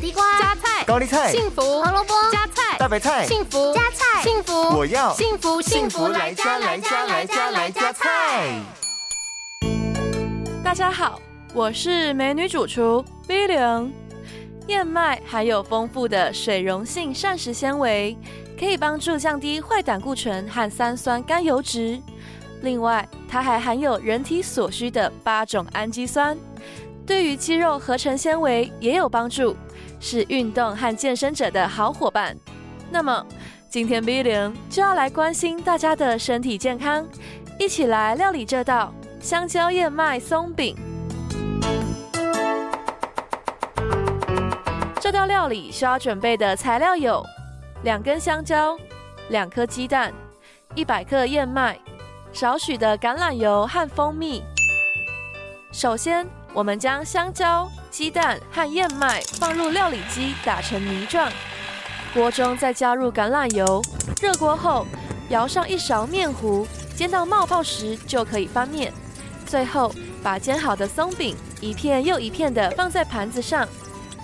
地瓜、加菜、高丽菜、幸福、胡萝卜、加菜、大白菜、幸福、加菜、幸福，我要幸福幸福来加来加来加来加菜。大家好，我是美女主厨 V 零。燕麦含有丰富的水溶性膳食纤维，可以帮助降低坏胆固醇和三酸甘油酯。另外，它还含有人体所需的八种氨基酸，对于肌肉合成纤维也有帮助，是运动和健身者的好伙伴。那么，今天 V 零就要来关心大家的身体健康，一起来料理这道香蕉燕麦松饼。这道料理需要准备的材料有：两根香蕉、两颗鸡蛋、一百克燕麦、少许的橄榄油和蜂蜜。首先，我们将香蕉、鸡蛋和燕麦放入料理机打成泥状，锅中再加入橄榄油，热锅后舀上一勺面糊，煎到冒泡时就可以翻面。最后，把煎好的松饼一片又一片的放在盘子上。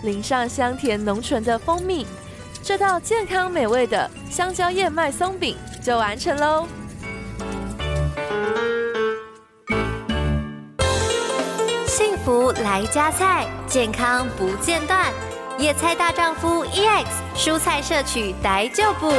淋上香甜浓醇的蜂蜜，这道健康美味的香蕉燕麦松饼就完成喽！幸福来加菜，健康不间断。野菜大丈夫 EX，蔬菜摄取来就补。